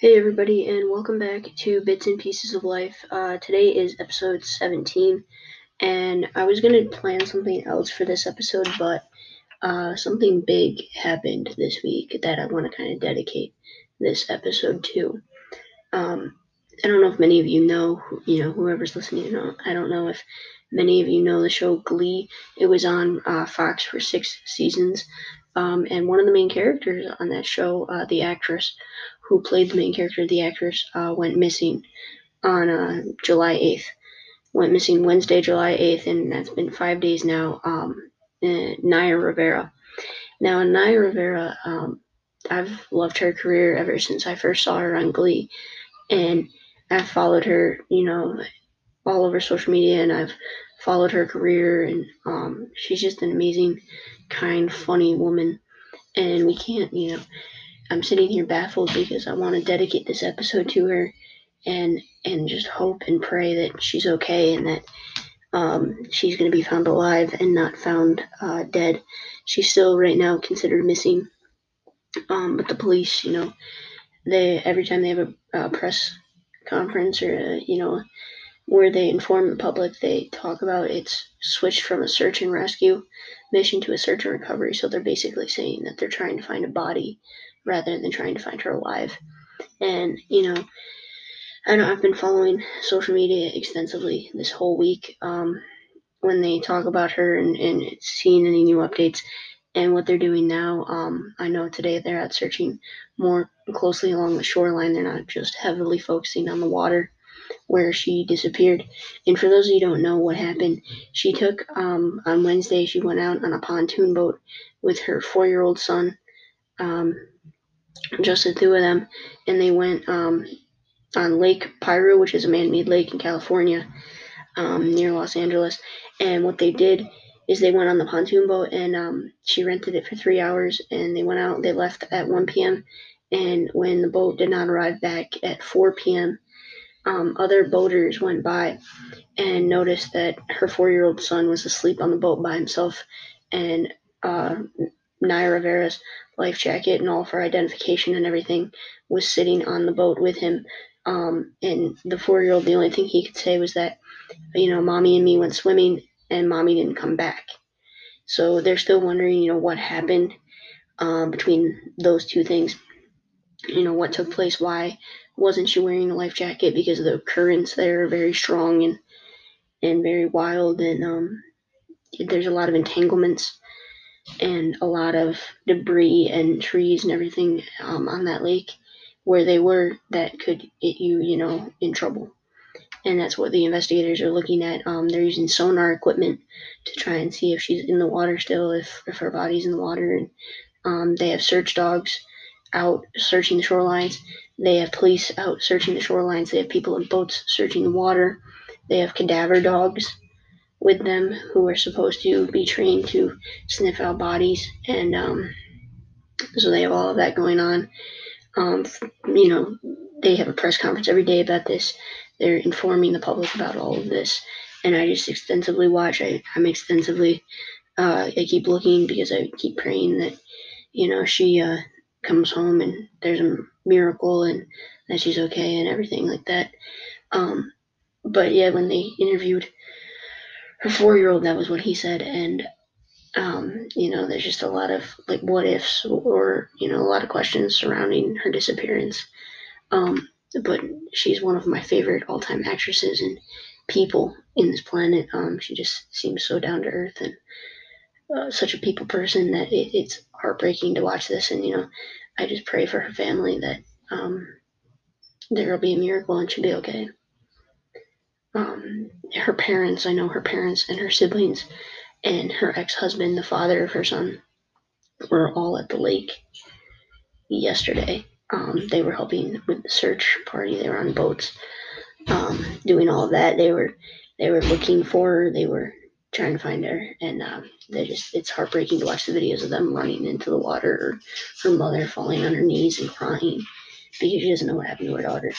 Hey everybody, and welcome back to Bits and Pieces of Life. Uh, today is episode 17, and I was gonna plan something else for this episode, but uh, something big happened this week that I want to kind of dedicate this episode to. Um, I don't know if many of you know, you know, whoever's listening, you know, I don't know if many of you know the show Glee. It was on uh, Fox for six seasons, um, and one of the main characters on that show, uh, the actress who played the main character, the actress, uh, went missing on uh, July 8th. Went missing Wednesday, July 8th, and that's been five days now. Um, Naya Rivera. Now, Naya Rivera, um, I've loved her career ever since I first saw her on Glee, and I've followed her, you know, all over social media, and I've followed her career, and um, she's just an amazing, kind, funny woman, and we can't, you know I'm sitting here baffled because I want to dedicate this episode to her and and just hope and pray that she's okay and that um, she's going to be found alive and not found uh, dead. She's still right now considered missing. Um, but the police, you know, they every time they have a, press conference or a, you know where they inform the public, they talk about it's switched from a search and rescue mission to a search and recovery. So they're basically saying that they're trying to find a body rather than trying to find her alive. And, you know, I know I've been following social media extensively this whole week um, when they talk about her and, and seeing any new updates and what they're doing now. Um, I know today they're out searching more closely along the shoreline. They're not just heavily focusing on the water where she disappeared. And for those of you who don't know what happened, she took um, on Wednesday. She went out on a pontoon boat with her four-year-old son. Um, just the two of them, and they went um, on Lake Piru, which is a man-made lake in California, um, near Los Angeles. And what they did is they went on the pontoon boat, and um, she rented it for three hours, and they went out. They left at 1 p.m. And when the boat did not arrive back at 4 p.m., um, other boaters went by and noticed that her four-year-old son was asleep on the boat by himself, and uh, Naya Rivera's life jacket and all of her identification and everything was sitting on the boat with him. Um, and the four year old, the only thing he could say was that, you know, mommy and me went swimming and mommy didn't come back. So they're still wondering, you know, what happened um, between those two things. You know, what took place, why wasn't she wearing a life jacket because the currents there are very strong and and very wild and um, there's a lot of entanglements and a lot of debris and trees and everything um, on that lake where they were that could get you, you know, in trouble. And that's what the investigators are looking at. Um, they're using sonar equipment to try and see if she's in the water still, if, if her body's in the water. And um, they have search dogs out searching the shorelines. They have police out searching the shorelines. They have people in boats searching the water. They have cadaver dogs with them who are supposed to be trained to sniff out bodies, and um, so they have all of that going on. Um, you know, they have a press conference every day about this. They're informing the public about all of this, and I just extensively watch. I, I'm extensively. Uh, I keep looking because I keep praying that, you know, she uh, comes home and there's a miracle and that she's okay and everything like that. Um, but yeah, when they interviewed her four year old, that was what he said. And, um, you know, there's just a lot of like what ifs or, you know, a lot of questions surrounding her disappearance. Um, but she's one of my favorite all time actresses and people in this planet. Um, she just seems so down to earth and uh, such a people person that it, it's heartbreaking to watch this. And, you know, I just pray for her family that um, there will be a miracle and she'll be okay um, her parents, I know her parents and her siblings and her ex husband, the father of her son, were all at the lake yesterday. Um, they were helping with the search party. They were on boats, um, doing all that. They were they were looking for her. They were trying to find her, and uh, they just it's heartbreaking to watch the videos of them running into the water or her mother falling on her knees and crying because she doesn't know what happened to her daughter.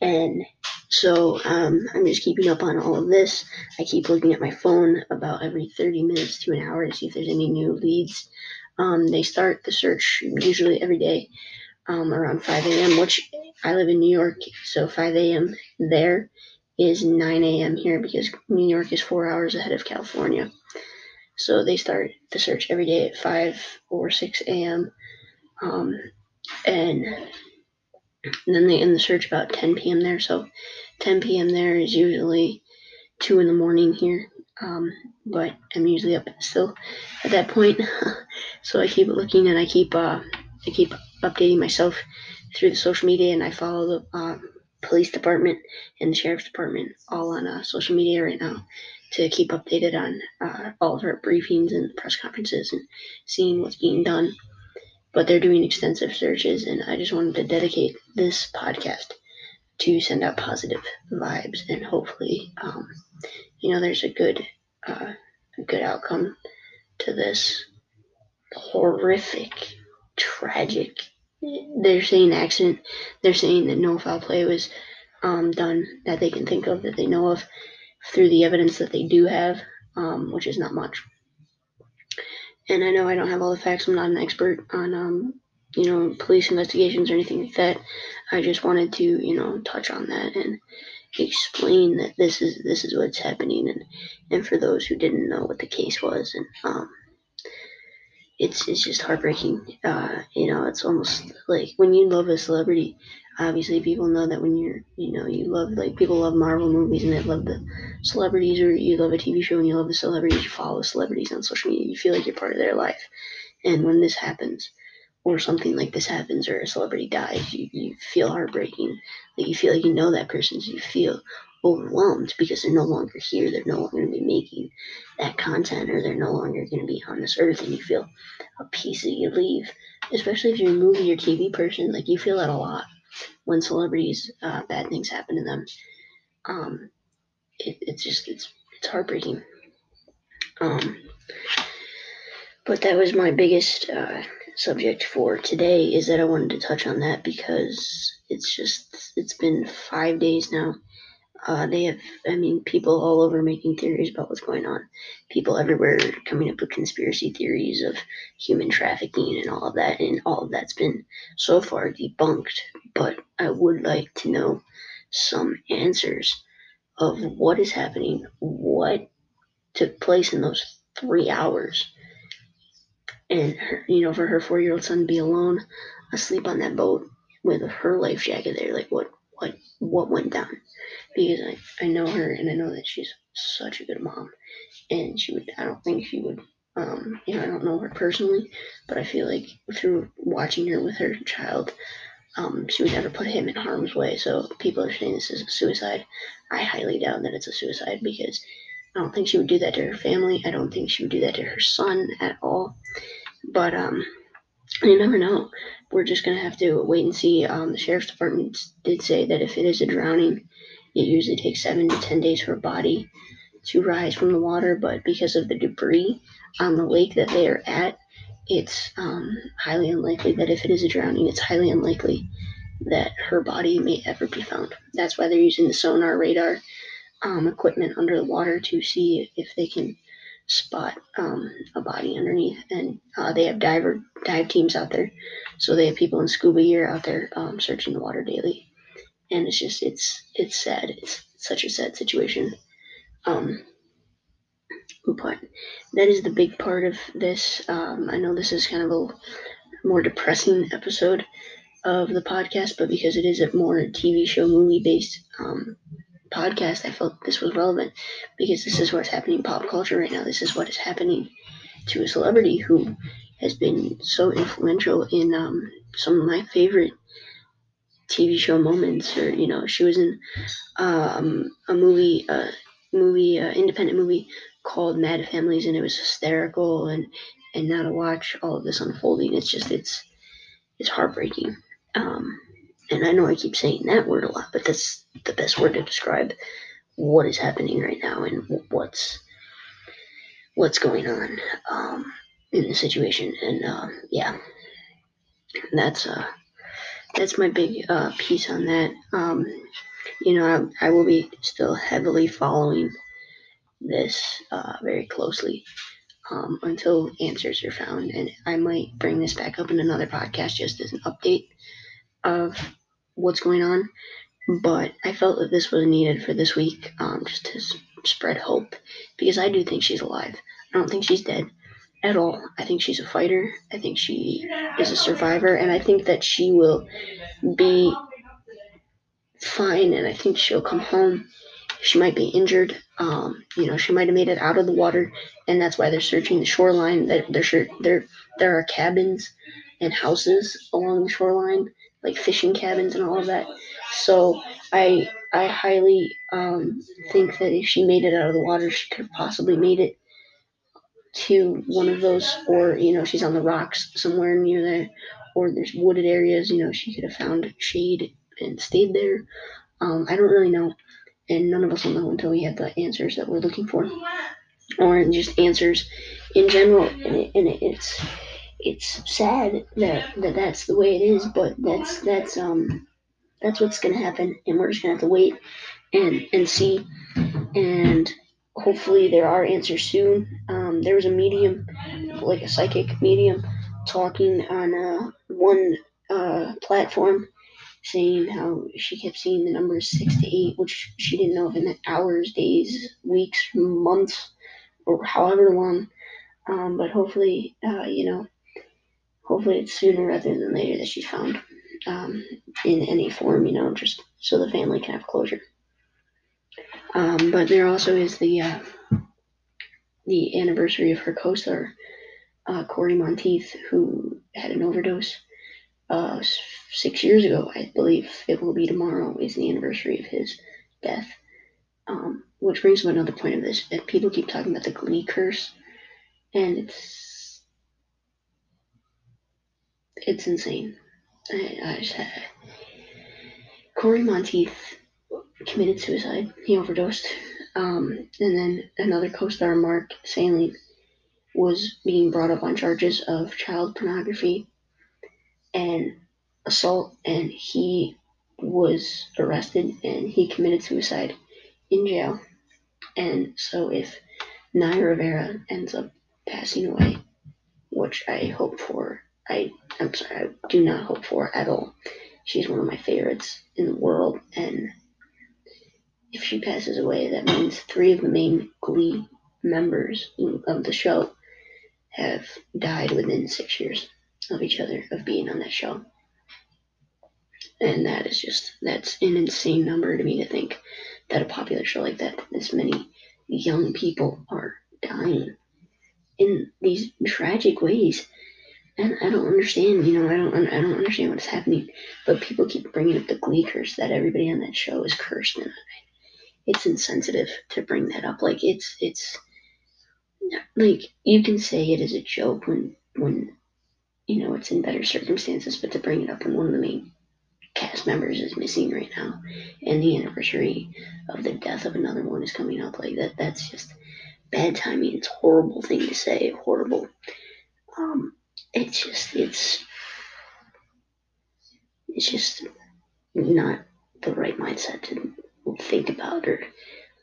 And so um, I'm just keeping up on all of this. I keep looking at my phone about every 30 minutes to an hour to see if there's any new leads. Um, they start the search usually every day um, around 5 a.m., which I live in New York, so 5 a.m. there is 9 a.m. here because New York is four hours ahead of California. So they start the search every day at 5 or 6 a.m. Um, and then they end the search about 10 p.m. there. So 10 p.m. there is usually 2 in the morning here. Um, but I'm usually up still at that point. so I keep looking and I keep uh, I keep updating myself through the social media and I follow the uh, police department and the sheriff's department all on uh, social media right now to keep updated on uh, all of our briefings and press conferences and seeing what's being done. But they're doing extensive searches, and I just wanted to dedicate this podcast to send out positive vibes and hopefully, um, you know, there's a good, uh, a good outcome to this horrific, tragic. They're saying accident. They're saying that no foul play was um, done that they can think of that they know of through the evidence that they do have, um, which is not much. And I know I don't have all the facts. I'm not an expert on, um, you know, police investigations or anything like that. I just wanted to, you know, touch on that and explain that this is this is what's happening, and and for those who didn't know what the case was, and um, it's it's just heartbreaking. Uh, you know, it's almost like when you love a celebrity, obviously people know that when you're you know you love like people love marvel movies and they love the celebrities or you love a tv show and you love the celebrities you follow celebrities on social media you feel like you're part of their life and when this happens or something like this happens or a celebrity dies you, you feel heartbreaking like you feel like you know that person so you feel overwhelmed because they're no longer here they're no longer going to be making that content or they're no longer going to be on this earth and you feel a piece that you leave especially if you're a movie or tv person like you feel that a lot when celebrities uh, bad things happen to them. Um, it, it's just it's it's heartbreaking. Um, but that was my biggest uh, subject for today is that I wanted to touch on that because it's just it's been five days now uh, they have, I mean, people all over making theories about what's going on. People everywhere coming up with conspiracy theories of human trafficking and all of that, and all of that's been so far debunked. But I would like to know some answers of what is happening, what took place in those three hours, and her, you know, for her four-year-old son to be alone, asleep on that boat with her life jacket there, like what, what, what went down? because I, I know her and I know that she's such a good mom. And she would, I don't think she would, um, you know, I don't know her personally, but I feel like through watching her with her child, um, she would never put him in harm's way. So people are saying this is a suicide. I highly doubt that it's a suicide because I don't think she would do that to her family. I don't think she would do that to her son at all. But um, you never know. We're just gonna have to wait and see. Um, the sheriff's department did say that if it is a drowning, it usually takes seven to ten days for a body to rise from the water, but because of the debris on the lake that they are at, it's um, highly unlikely that if it is a drowning, it's highly unlikely that her body may ever be found. That's why they're using the sonar radar um, equipment under the water to see if they can spot um, a body underneath. And uh, they have diver dive teams out there, so they have people in scuba gear out there um, searching the water daily and it's just it's it's sad. It's such a sad situation. Um, but that is the big part of this. Um, I know this is kind of a more depressing episode of the podcast, but because it is a more TV show movie based um, podcast, I felt this was relevant because this is what's happening in pop culture right now. This is what is happening to a celebrity who has been so influential in um, some of my favorite TV show moments, or you know, she was in um, a movie, a uh, movie, uh, independent movie called Mad Families, and it was hysterical. And and now to watch all of this unfolding, it's just it's it's heartbreaking. Um, and I know I keep saying that word a lot, but that's the best word to describe what is happening right now and what's what's going on um, in the situation. And uh, yeah, that's uh that's my big uh, piece on that. Um, you know, I, I, will be still heavily following this uh, very closely um, until answers are found, and I might bring this back up in another podcast just as an update of what's going on, but I felt that this was needed for this week, um, just to s- spread hope, because I do think she's alive. I don't think she's dead at all. I think she's a fighter. I think she is a survivor, and I think that she will be fine, and I think she'll come home. She might be injured. Um, you know, she might have made it out of the water, and that's why they're searching the shoreline. That there, there, there are cabins and houses along the shoreline, like fishing cabins and all of that. So I, I highly um, think that if she made it out of the water, she could have possibly made it to one of those, or you know, she's on the rocks somewhere near there, or there's wooded areas. You know, she could have found shade and stayed there. Um, I don't really know, and none of us will know until we have the answers that we're looking for, or just answers in general. And, it, and it, it's it's sad that, that that's the way it is, but that's that's um that's what's gonna happen, and we're just gonna have to wait and and see, and hopefully there are answers soon. Um, there was a medium, like a psychic medium, talking on uh, one uh, platform saying how she kept seeing the numbers six to eight, which she didn't know if meant hours, days, weeks, months, or however long. Um, but hopefully, uh, you know, hopefully it's sooner rather than later that she's found um, in any form, you know, just so the family can have closure. Um, but there also is the uh, the anniversary of her co-star, uh, Cory Monteith, who had an overdose uh, six years ago, I believe it will be tomorrow, is the anniversary of his death. Um, which brings up another point of this that people keep talking about the Glee curse, and it's it's insane. I, I Cory Monteith committed suicide. He overdosed. Um, and then another co-star, Mark Salling, was being brought up on charges of child pornography and assault, and he was arrested and he committed suicide in jail. And so if Naya Rivera ends up passing away, which I hope for, I I'm sorry, I do not hope for at all. She's one of my favorites in the world, and if she passes away, that means three of the main Glee members of the show have died within six years of each other of being on that show. And that is just that's an insane number to me to think that a popular show like that, this many young people are dying in these tragic ways. And I don't understand, you know, I don't, I don't understand what's happening. But people keep bringing up the Glee curse that everybody on that show is cursed, and it's insensitive to bring that up. Like it's, it's like you can say it as a joke when, when, you know, it's in better circumstances, but to bring it up when one of the main cast members is missing right now, and the anniversary of the death of another one is coming up, like that, that's just bad timing. It's a horrible thing to say, horrible. Um, it's just it's it's just not the right mindset to think about or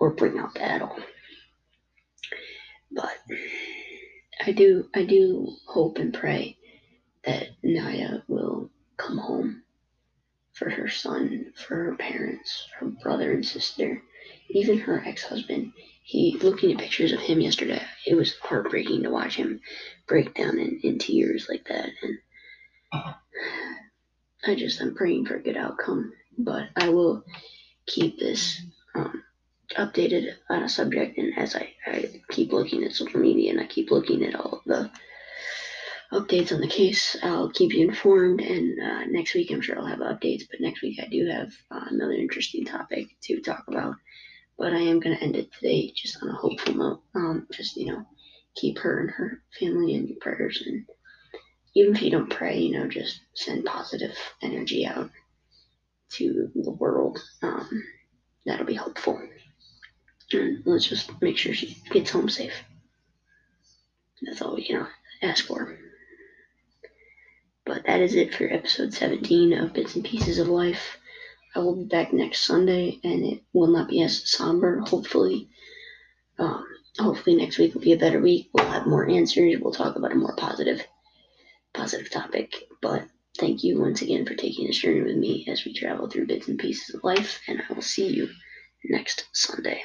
or bring up at all. But I do I do hope and pray that Naya will come home for her son, for her parents, her brother and sister, even her ex-husband. He looking at pictures of him yesterday, it was heartbreaking to watch him break down in, in tears like that and I just i'm praying for a good outcome. But I will keep this um, updated on a subject, and as I, I keep looking at social media and I keep looking at all the updates on the case, I'll keep you informed. And uh, next week, I'm sure I'll have updates. But next week, I do have uh, another interesting topic to talk about. But I am going to end it today just on a hopeful note. Um, just you know, keep her and her family in your prayers and even if you don't pray, you know, just send positive energy out to the world. Um, that'll be helpful. And let's just make sure she gets home safe. That's all we can ask for. But that is it for episode 17 of Bits and Pieces of Life. I will be back next Sunday, and it will not be as somber, hopefully. Um, hopefully next week will be a better week. We'll have more answers. We'll talk about a more positive positive topic. But thank you once again for taking this journey with me as we travel through bits and pieces of life, and I will see you next Sunday.